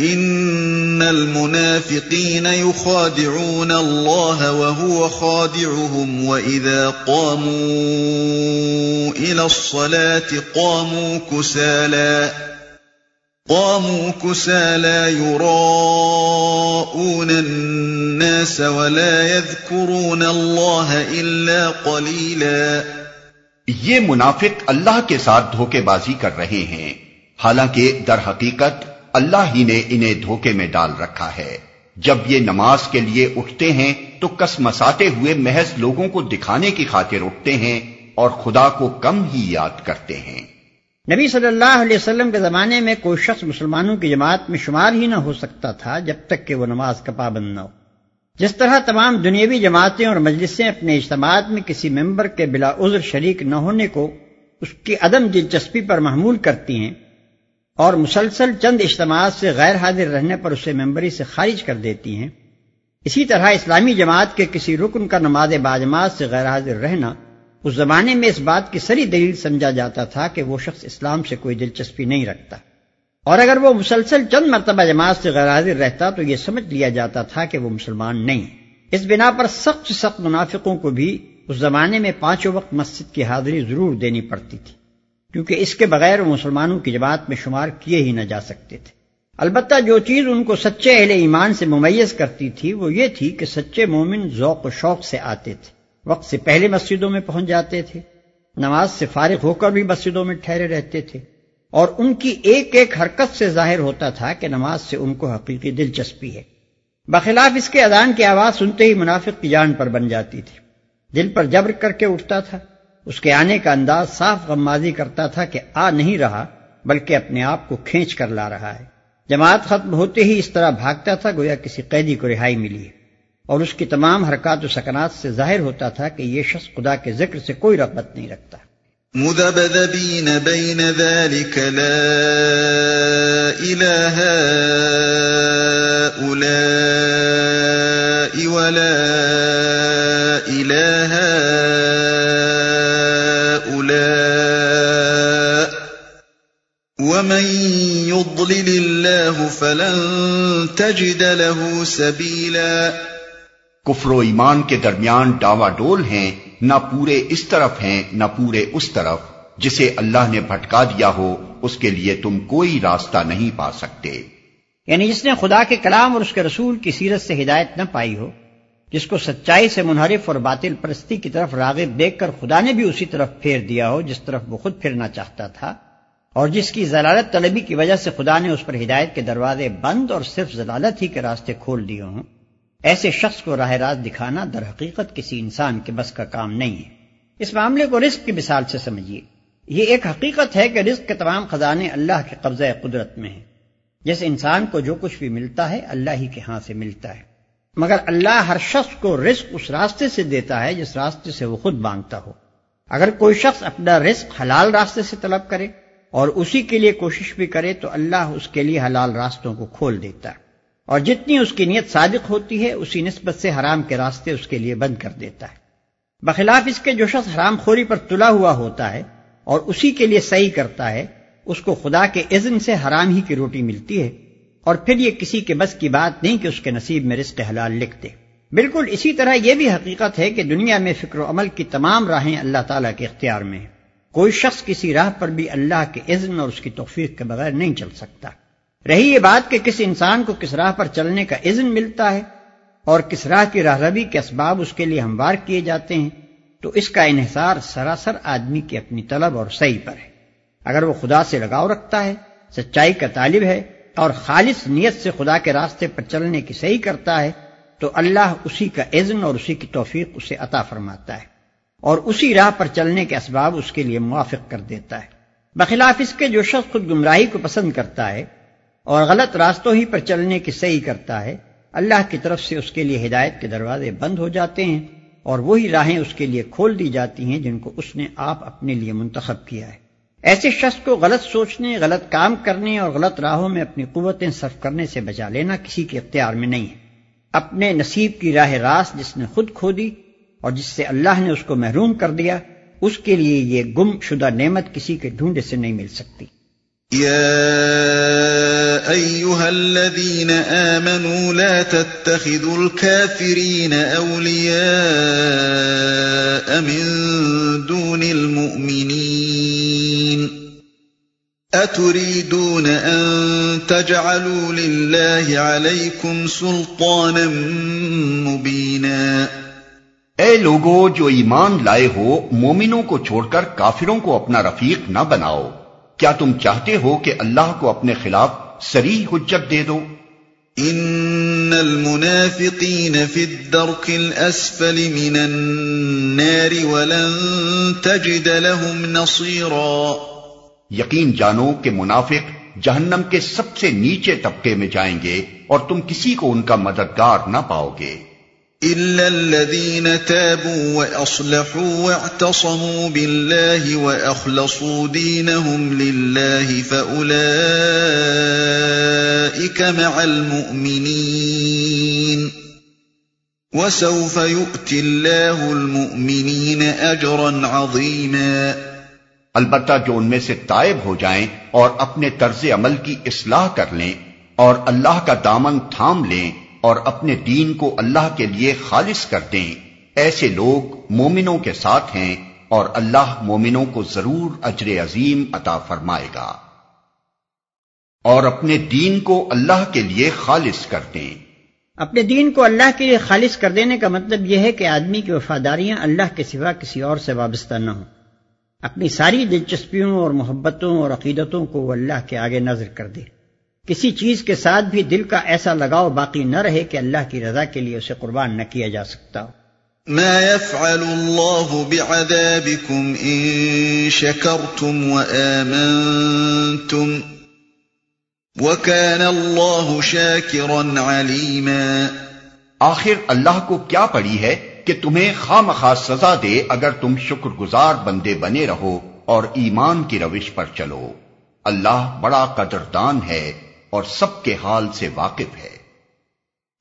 ان المنافقین يخادعون الله وهو خادعهم واذا قاموا الى الصلاه قاموا كسالى قاموا كسالى يراءون الناس ولا يذكرون الله الا قليلا یہ منافق اللہ کے ساتھ دھوکے بازی کر رہے ہیں۔ حالانکہ در حقیقت اللہ ہی نے انہیں دھوکے میں ڈال رکھا ہے۔ جب یہ نماز کے لیے اٹھتے ہیں، تو کس مساتے ہوئے محض لوگوں کو دکھانے کی خاطر اٹھتے ہیں اور خدا کو کم ہی یاد کرتے ہیں۔ نبی صلی اللہ علیہ وسلم کے زمانے میں کوئی شخص مسلمانوں کی جماعت میں شمار ہی نہ ہو سکتا تھا جب تک کہ وہ نماز کا پابند نہ ہو۔ جس طرح تمام دنیاوی جماعتیں اور مجلسیں اپنے اجتماعات میں کسی ممبر کے بلا عذر شریک نہ ہونے کو اس کی عدم دلچسپی پر محمول کرتی ہیں اور مسلسل چند اجتماعات سے غیر حاضر رہنے پر اسے ممبری سے خارج کر دیتی ہیں۔ اسی طرح اسلامی جماعت کے کسی رکن کا نماز باجماعت سے غیر حاضر رہنا، اس زمانے میں اس بات کی سری دلیل سمجھا جاتا تھا کہ وہ شخص اسلام سے کوئی دلچسپی نہیں رکھتا۔ اور اگر وہ مسلسل چند مرتبہ جماعت سے غیر حاضر رہتا تو یہ سمجھ لیا جاتا تھا کہ وہ مسلمان نہیں۔ اس بنا پر سخت سخت منافقوں کو بھی اس زمانے میں پانچوں وقت مسجد کی حاضری ضرور دینی پڑتی تھی۔ کیونکہ اس کے بغیر وہ مسلمانوں کی جماعت میں شمار کیے ہی نہ جا سکتے تھے۔ البتہ جو چیز ان کو سچے اہل ایمان سے ممیز کرتی تھی وہ یہ تھی کہ سچے مومن ذوق و شوق سے آتے تھے۔ وقت سے پہلے مسجدوں میں پہنچ جاتے تھے۔ نماز سے فارغ ہو کر بھی مسجدوں میں ٹھہرے رہتے تھے۔ اور ان کی ایک ایک حرکت سے ظاہر ہوتا تھا کہ نماز سے ان کو حقیقی دلچسپی ہے۔ بخلاف اس کے اذان کی آواز سنتے ہی منافق کی جان پر بن جاتی تھی۔ دل پر جبر کر کے اٹھتا تھا۔ اس کے آنے کا انداز صاف غمازی کرتا تھا کہ آ نہیں رہا، بلکہ اپنے آپ کو کھینچ کر لا رہا ہے۔ جماعت ختم ہوتے ہی اس طرح بھاگتا تھا، گویا کسی قیدی کو رہائی ملی ہے۔ اور اس کی تمام حرکات و سکنات سے ظاہر ہوتا تھا کہ یہ شخص خدا کے ذکر سے کوئی رغبت نہیں رکھتا۔ مذبذبين بين ذلك لا إله هؤلاء ولا ومن يضلل الله فلن تجد له سبيلا کفر و ایمان کے درمیان ڈاوا ڈول ہیں نہ پورے اس طرف ہیں نہ پورے اس طرف۔ جسے اللہ نے بھٹکا دیا ہو اس کے لیے تم کوئی راستہ نہیں پا سکتے۔ یعنی جس نے خدا کے کلام اور اس کے رسول کی سیرت سے ہدایت نہ پائی ہو جس کو سچائی سے منحرف اور باطل پرستی کی طرف راغب دیکھ کر خدا نے بھی اسی طرف پھیر دیا ہو جس طرف وہ خود پھرنا چاہتا تھا۔ اور جس کی ضلالت طلبی کی وجہ سے خدا نے اس پر ہدایت کے دروازے بند اور صرف ضلالت ہی کے راستے کھول دیے ہوں، ایسے شخص کو راہ راست دکھانا در حقیقت کسی انسان کے بس کا کام نہیں ہے۔ اس معاملے کو رزق کی مثال سے سمجھیے۔ یہ ایک حقیقت ہے کہ رزق کے تمام خزانے اللہ کے قبضہ قدرت میں ہیں۔ جس انسان کو جو کچھ بھی ملتا ہے، اللہ ہی کے ہاں سے ملتا ہے۔ مگر اللہ ہر شخص کو رزق اس راستے سے دیتا ہے جس راستے سے وہ خود مانگتا ہو۔ اگر کوئی شخص اپنا رزق حلال راستے سے طلب کرے اور اسی کے لیے کوشش بھی کرے تو اللہ اس کے لیے حلال راستوں کو کھول دیتا ہے۔ اور جتنی اس کی نیت صادق ہوتی ہے، اسی نسبت سے حرام کے راستے اس کے لیے بند کر دیتا ہے۔ بخلاف اس کے جو شخص حرام خوری پر تلا ہوا ہوتا ہے اور اسی کے لیے صحیح کرتا ہے، اس کو خدا کے اذن سے حرام ہی کی روٹی ملتی ہے۔ اور پھر یہ کسی کے بس کی بات نہیں کہ اس کے نصیب میں رزق حلال لکھ دے۔ بالکل اسی طرح یہ بھی حقیقت ہے کہ دنیا میں فکر و عمل کی تمام راہیں اللہ تعالیٰ کے اختیار میں ہیں۔ کوئی شخص کسی راہ پر بھی اللہ کے اذن اور اس کی توفیق کے بغیر نہیں چل سکتا۔ رہی یہ بات کہ کس انسان کو کس راہ پر چلنے کا اذن ملتا ہے اور کس راہ کی راہ ربی کے اسباب اس کے لیے ہموار کیے جاتے ہیں، تو اس کا انحصار سراسر آدمی کی اپنی طلب اور صحیح پر ہے۔ اگر وہ خدا سے لگاؤ رکھتا ہے، سچائی کا طالب ہے اور خالص نیت سے خدا کے راستے پر چلنے کی صحیح کرتا ہے، تو اللہ اسی کا اذن اور اسی کی توفیق اسے عطا فرماتا ہے۔ اور اسی راہ پر چلنے کے اسباب اس کے لیے موافق کر دیتا ہے۔ بخلاف اس کے جو شخص خود گمراہی کو پسند کرتا ہے اور غلط راستوں ہی پر چلنے کی صحیح کرتا ہے، اللہ کی طرف سے اس کے لیے ہدایت کے دروازے بند ہو جاتے ہیں اور وہی راہیں اس کے لیے کھول دی جاتی ہیں جن کو اس نے آپ اپنے لیے منتخب کیا ہے۔ ایسے شخص کو غلط سوچنے، غلط کام کرنے اور غلط راہوں میں اپنی قوتیں صرف کرنے سے بچا لینا کسی کے اختیار میں نہیں ہے۔ اپنے نصیب کی راہ راست جس نے خود کھو دی اور جس سے اللہ نے اس کو محروم کر دیا، اس کے لیے یہ گم شدہ نعمت کسی کے ڈھونڈے سے نہیں مل سکتی۔ يا أيها الذين آمنوا لا تتخذوا الكافرين أولياء من دون المؤمنين أتريدون أن تجعلوا لله عليكم سلطانا مبينا اے لوگو جو ایمان لائے ہو مومنوں کو چھوڑ کر کافروں کو اپنا رفیق نہ بناؤ۔ کیا تم چاہتے ہو کہ اللہ کو اپنے خلاف سری حجت دے دو؟ ان المنافقین فی الدرک الاسفل من النار ولن تجد لهم نصیرا۔ یقین جانو کہ منافق جہنم کے سب سے نیچے طبقے میں جائیں گے اور تم کسی کو ان کا مددگار نہ پاؤ گے۔ إلا الذين تابوا وأصلحوا واعتصموا بالله وأخلصوا دينهم لله فأولئك مع المؤمنين وسوف يؤتي الله المؤمنين أجرا عظيما البتہ جو ان میں سے تائب ہو جائیں اور اپنے طرز عمل کی اصلاح کر لیں اور اللہ کا دامن تھام لیں اور اپنے دین کو اللہ کے لیے خالص کر دیں۔ ایسے لوگ مومنوں کے ساتھ ہیں اور اللہ مومنوں کو ضرور اجر عظیم عطا فرمائے گا۔ اور اپنے دین کو اللہ کے لیے خالص کر دیں۔ اپنے دین کو اللہ کے لیے خالص کر دینے کا مطلب یہ ہے کہ آدمی کی وفاداریاں اللہ کے سوا کسی اور سے وابستہ نہ ہوں۔ اپنی ساری دلچسپیوں اور محبتوں اور عقیدتوں کو وہ اللہ کے آگے نظر کر دے۔ کسی چیز کے ساتھ بھی دل کا ایسا لگاؤ باقی نہ رہے کہ اللہ کی رضا کے لیے اسے قربان نہ کیا جا سکتا ہو۔ ما يفعل الله بعذابكم ان شكرتم وآمنتم وكان الله شاكرا عليما۔ آخر اللہ کو کیا پڑی ہے کہ تمہیں خام خاص سزا دے اگر تم شکر گزار بندے بنے رہو اور ایمان کی روش پر چلو۔ اللہ بڑا قدردان ہے۔ اور سب کے حال سے واقف ہے۔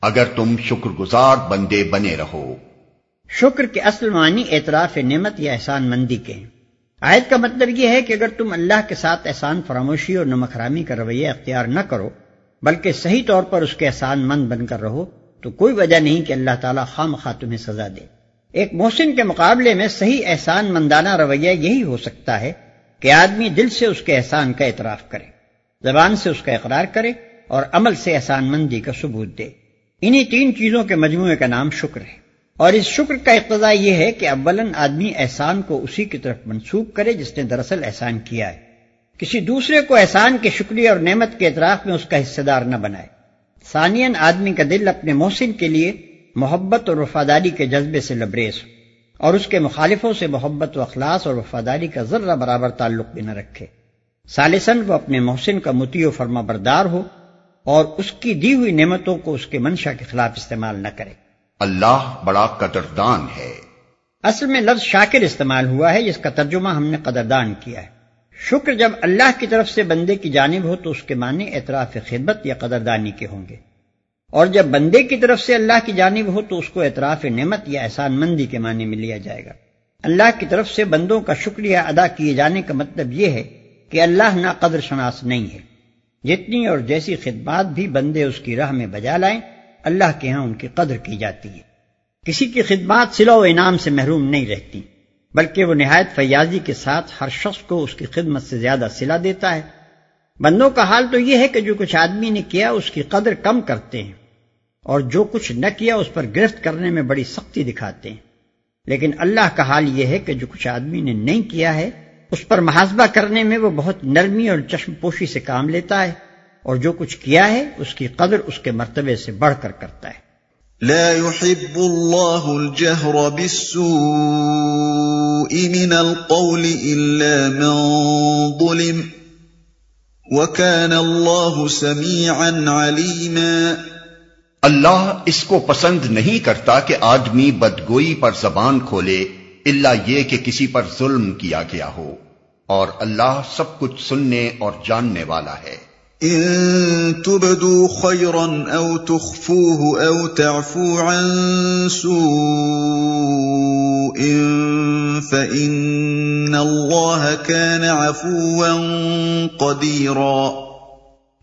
اگر تم شکر گزار بندے بنے رہو۔ شکر کے اصل معنی اعتراف نعمت یا احسان مندی کے ہیں۔ آیت کا مطلب یہ ہے کہ اگر تم اللہ کے ساتھ احسان فراموشی اور نمک رامی کا رویہ اختیار نہ کرو، بلکہ صحیح طور پر اس کے احسان مند بن کر رہو، تو کوئی وجہ نہیں کہ اللہ تعالیٰ خام خواہ تمہیں سزا دے۔ ایک محسن کے مقابلے میں صحیح احسان مندانہ رویہ یہی ہو سکتا ہے کہ آدمی دل سے اس کے احسان کا اعتراف کرے۔ زبان سے اس کا اقرار کرے اور عمل سے احسان مندی کا ثبوت دے۔ انہی تین چیزوں کے مجموعے کا نام شکر ہے۔ اور اس شکر کا اقتضاء یہ ہے کہ اولن آدمی احسان کو اسی کی طرف منسوخ کرے جس نے دراصل احسان کیا ہے۔ کسی دوسرے کو احسان کے شکریہ اور نعمت کے اعتراف میں اس کا حصے دار نہ بنائے۔ ثانین آدمی کا دل اپنے محسن کے لیے محبت اور وفاداری کے جذبے سے لبریز ہو اور اس کے مخالفوں سے محبت و اخلاص اور وفاداری کا ذرہ برابر تعلق بھی نہ رکھے۔ سالسن وہ اپنے محسن کا متی و فرما بردار ہو اور اس کی دی ہوئی نعمتوں کو اس کے منشا کے خلاف استعمال نہ کرے۔ اللہ بڑا قدردان ہے۔ اصل میں لفظ شاکر استعمال ہوا ہے جس کا ترجمہ ہم نے قدردان کیا ہے۔ شکر جب اللہ کی طرف سے بندے کی جانب ہو تو اس کے معنی اعتراف خدمت یا قدردانی کے ہوں گے۔ اور جب بندے کی طرف سے اللہ کی جانب ہو تو اس کو اعتراف نعمت یا احسان مندی کے معنی میں لیا جائے گا۔ اللہ کی طرف سے بندوں کا شکریہ ادا کیے جانے کا مطلب یہ ہے کہ اللہ نہ قدر شناس نہیں ہے۔ جتنی اور جیسی خدمات بھی بندے اس کی راہ میں بجا لائیں، اللہ کے ہاں ان کی قدر کی جاتی ہے۔ کسی کی خدمات سلا و انعام سے محروم نہیں رہتی، بلکہ وہ نہایت فیاضی کے ساتھ ہر شخص کو اس کی خدمت سے زیادہ سلا دیتا ہے۔ بندوں کا حال تو یہ ہے کہ جو کچھ آدمی نے کیا، اس کی قدر کم کرتے ہیں، اور جو کچھ نہ کیا، اس پر گرفت کرنے میں بڑی سختی دکھاتے ہیں۔ لیکن اللہ کا حال یہ ہے کہ جو کچھ آدمی نے نہیں کیا ہے اس پر محاسبہ کرنے میں وہ بہت نرمی اور چشم پوشی سے کام لیتا ہے اور جو کچھ کیا ہے اس کی قدر اس کے مرتبے سے بڑھ کر کرتا ہے۔ لا يحب الله الجهر بالسوء من القول إلا من ظلم وكان الله سميعا عليما اللہ اس کو پسند نہیں کرتا کہ آدمی بدگوئی پر زبان کھولے۔ اللہ یہ کہ کسی پر ظلم کیا گیا ہو اور اللہ سب کچھ سننے اور جاننے والا ہے۔ ان تبدو خيرا او تخفوه او تعفو عن سوء سوء فإن الله كان عفوا قديرا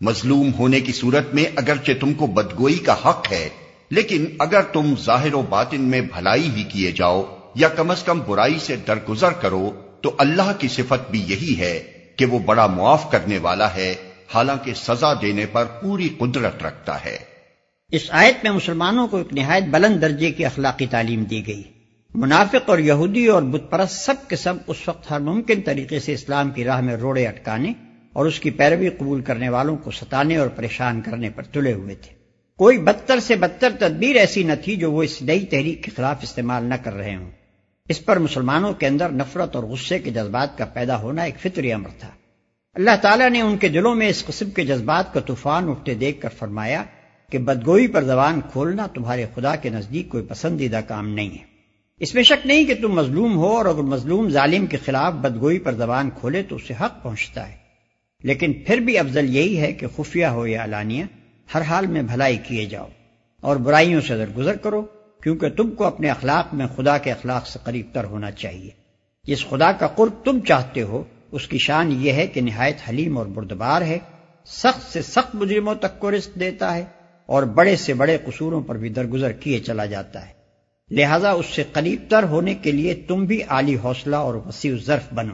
مظلوم ہونے کی صورت میں اگرچہ تم کو بدگوئی کا حق ہے لیکن اگر تم ظاہر و باطن میں بھلائی ہی کیے جاؤ یا کم از کم برائی سے درگزر کرو، تو اللہ کی صفت بھی یہی ہے کہ وہ بڑا معاف کرنے والا ہے، حالانکہ سزا دینے پر پوری قدرت رکھتا ہے۔ اس آیت میں مسلمانوں کو ایک نہایت بلند درجے کی اخلاقی تعلیم دی گئی۔ منافق اور یہودی اور بت پرست سب کے سب اس وقت ہر ممکن طریقے سے اسلام کی راہ میں روڑے اٹکانے اور اس کی پیروی قبول کرنے والوں کو ستانے اور پریشان کرنے پر تلے ہوئے تھے۔ کوئی بدتر سے بدتر تدبیر ایسی نہ تھی جو وہ اس نئی تحریک کے خلاف استعمال نہ کر رہے ہوں۔ اس پر مسلمانوں کے اندر نفرت اور غصے کے جذبات کا پیدا ہونا ایک فطری امر تھا۔ اللہ تعالیٰ نے ان کے دلوں میں اس قسم کے جذبات کا طوفان اٹھتے دیکھ کر فرمایا کہ بدگوئی پر زبان کھولنا تمہارے خدا کے نزدیک کوئی پسندیدہ کام نہیں ہے۔ اس میں شک نہیں کہ تم مظلوم ہو اور اگر مظلوم ظالم کے خلاف بدگوئی پر زبان کھولے تو اسے حق پہنچتا ہے۔ لیکن پھر بھی افضل یہی ہے کہ خفیہ ہو یا علانیہ، ہر حال میں بھلائی کیے جاؤ اور برائیوں سے درگزر کرو۔ کیونکہ تم کو اپنے اخلاق میں خدا کے اخلاق سے قریب تر ہونا چاہیے۔ جس خدا کا قرب تم چاہتے ہو، اس کی شان یہ ہے کہ نہایت حلیم اور بردبار ہے، سخت سے سخت مجرموں تک کو رزق دیتا ہے اور بڑے سے بڑے قصوروں پر بھی درگزر کیے چلا جاتا ہے۔ لہذا اس سے قریب تر ہونے کے لیے تم بھی عالی حوصلہ اور وسیع ظرف بنو۔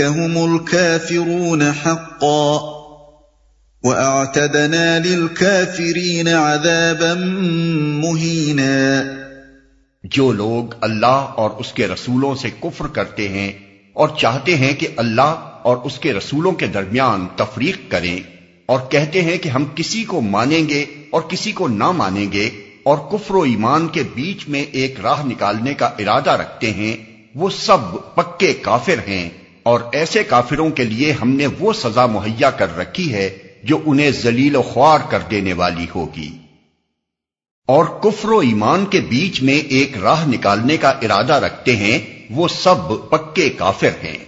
هم الكافرون حقا واعتدنا للكافرين عذابا مهينا جو لوگ اللہ اور اس کے رسولوں سے کفر کرتے ہیں اور چاہتے ہیں کہ اللہ اور اس کے رسولوں کے درمیان تفریق کریں اور کہتے ہیں کہ ہم کسی کو مانیں گے اور کسی کو نہ مانیں گے اور کفر و ایمان کے بیچ میں ایک راہ نکالنے کا ارادہ رکھتے ہیں، وہ سب پکے کافر ہیں۔ اور ایسے کافروں کے لیے ہم نے وہ سزا مہیا کر رکھی ہے جو انہیں ذلیل و خوار کر دینے والی ہوگی۔ اور کفر و ایمان کے بیچ میں ایک راہ نکالنے کا ارادہ رکھتے ہیں، وہ سب پکے کافر ہیں۔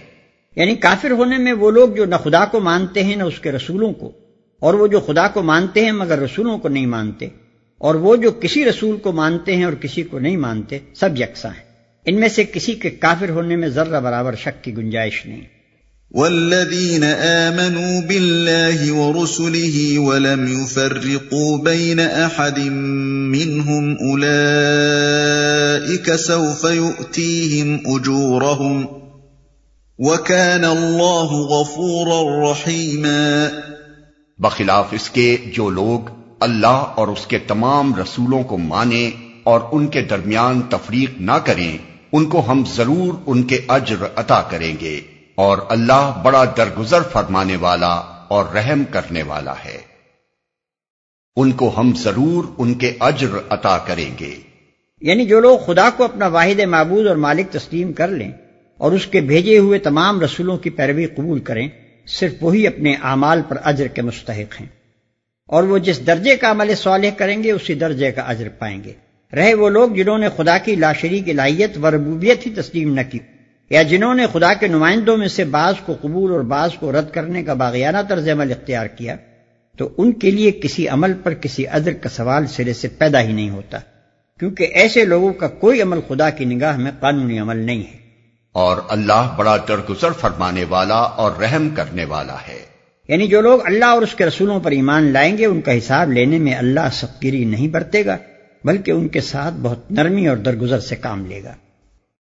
یعنی کافر ہونے میں وہ لوگ جو نہ خدا کو مانتے ہیں، نہ اس کے رسولوں کو۔ اور وہ جو خدا کو مانتے ہیں مگر رسولوں کو نہیں مانتے۔ اور وہ جو کسی رسول کو مانتے ہیں اور کسی کو نہیں مانتے، سب یکساں ہیں۔ ان میں سے کسی کے کافر ہونے میں ذرہ برابر شک کی گنجائش نہیں۔ والذين آمنوا بالله ورسله ولم يفرقوا بين أحد منهم أولئك سوف يؤتيهم أجورهم وكان الله غفورا رحيما بخلاف اس کے جو لوگ اللہ اور اس کے تمام رسولوں کو مانیں اور ان کے درمیان تفریق نہ کریں ان کو ہم ضرور ان کے اجر عطا کریں گے اور اللہ بڑا درگزر فرمانے والا اور رحم کرنے والا ہے۔ ان کو ہم ضرور ان کے اجر عطا کریں گے۔ یعنی جو لوگ خدا کو اپنا واحد معبود اور مالک تسلیم کر لیں اور اس کے بھیجے ہوئے تمام رسولوں کی پیروی قبول کریں، صرف وہی اپنے اعمال پر اجر کے مستحق ہیں۔ اور وہ جس درجے کا عمل صالح کریں گے، اسی درجے کا اجر پائیں گے۔ رہے وہ لوگ جنہوں نے خدا کی لاشری کی لائیت و ربوبیت ہی تسلیم نہ کی یا جنہوں نے خدا کے نمائندوں میں سے بعض کو قبول اور بعض کو رد کرنے کا باغیانہ طرز عمل اختیار کیا تو ان کے لیے کسی عمل پر کسی ادر کا سوال سرے سے پیدا ہی نہیں ہوتا کیونکہ ایسے لوگوں کا کوئی عمل خدا کی نگاہ میں قانونی عمل نہیں ہے۔ اور اللہ بڑا درگزر فرمانے والا اور رحم کرنے والا ہے۔ یعنی جو لوگ اللہ اور اس کے رسولوں پر ایمان لائیں گے ان کا حساب لینے میں اللہ سبکری نہیں برتے گا۔ بلکہ ان کے ساتھ بہت نرمی اور درگزر سے کام لے گا۔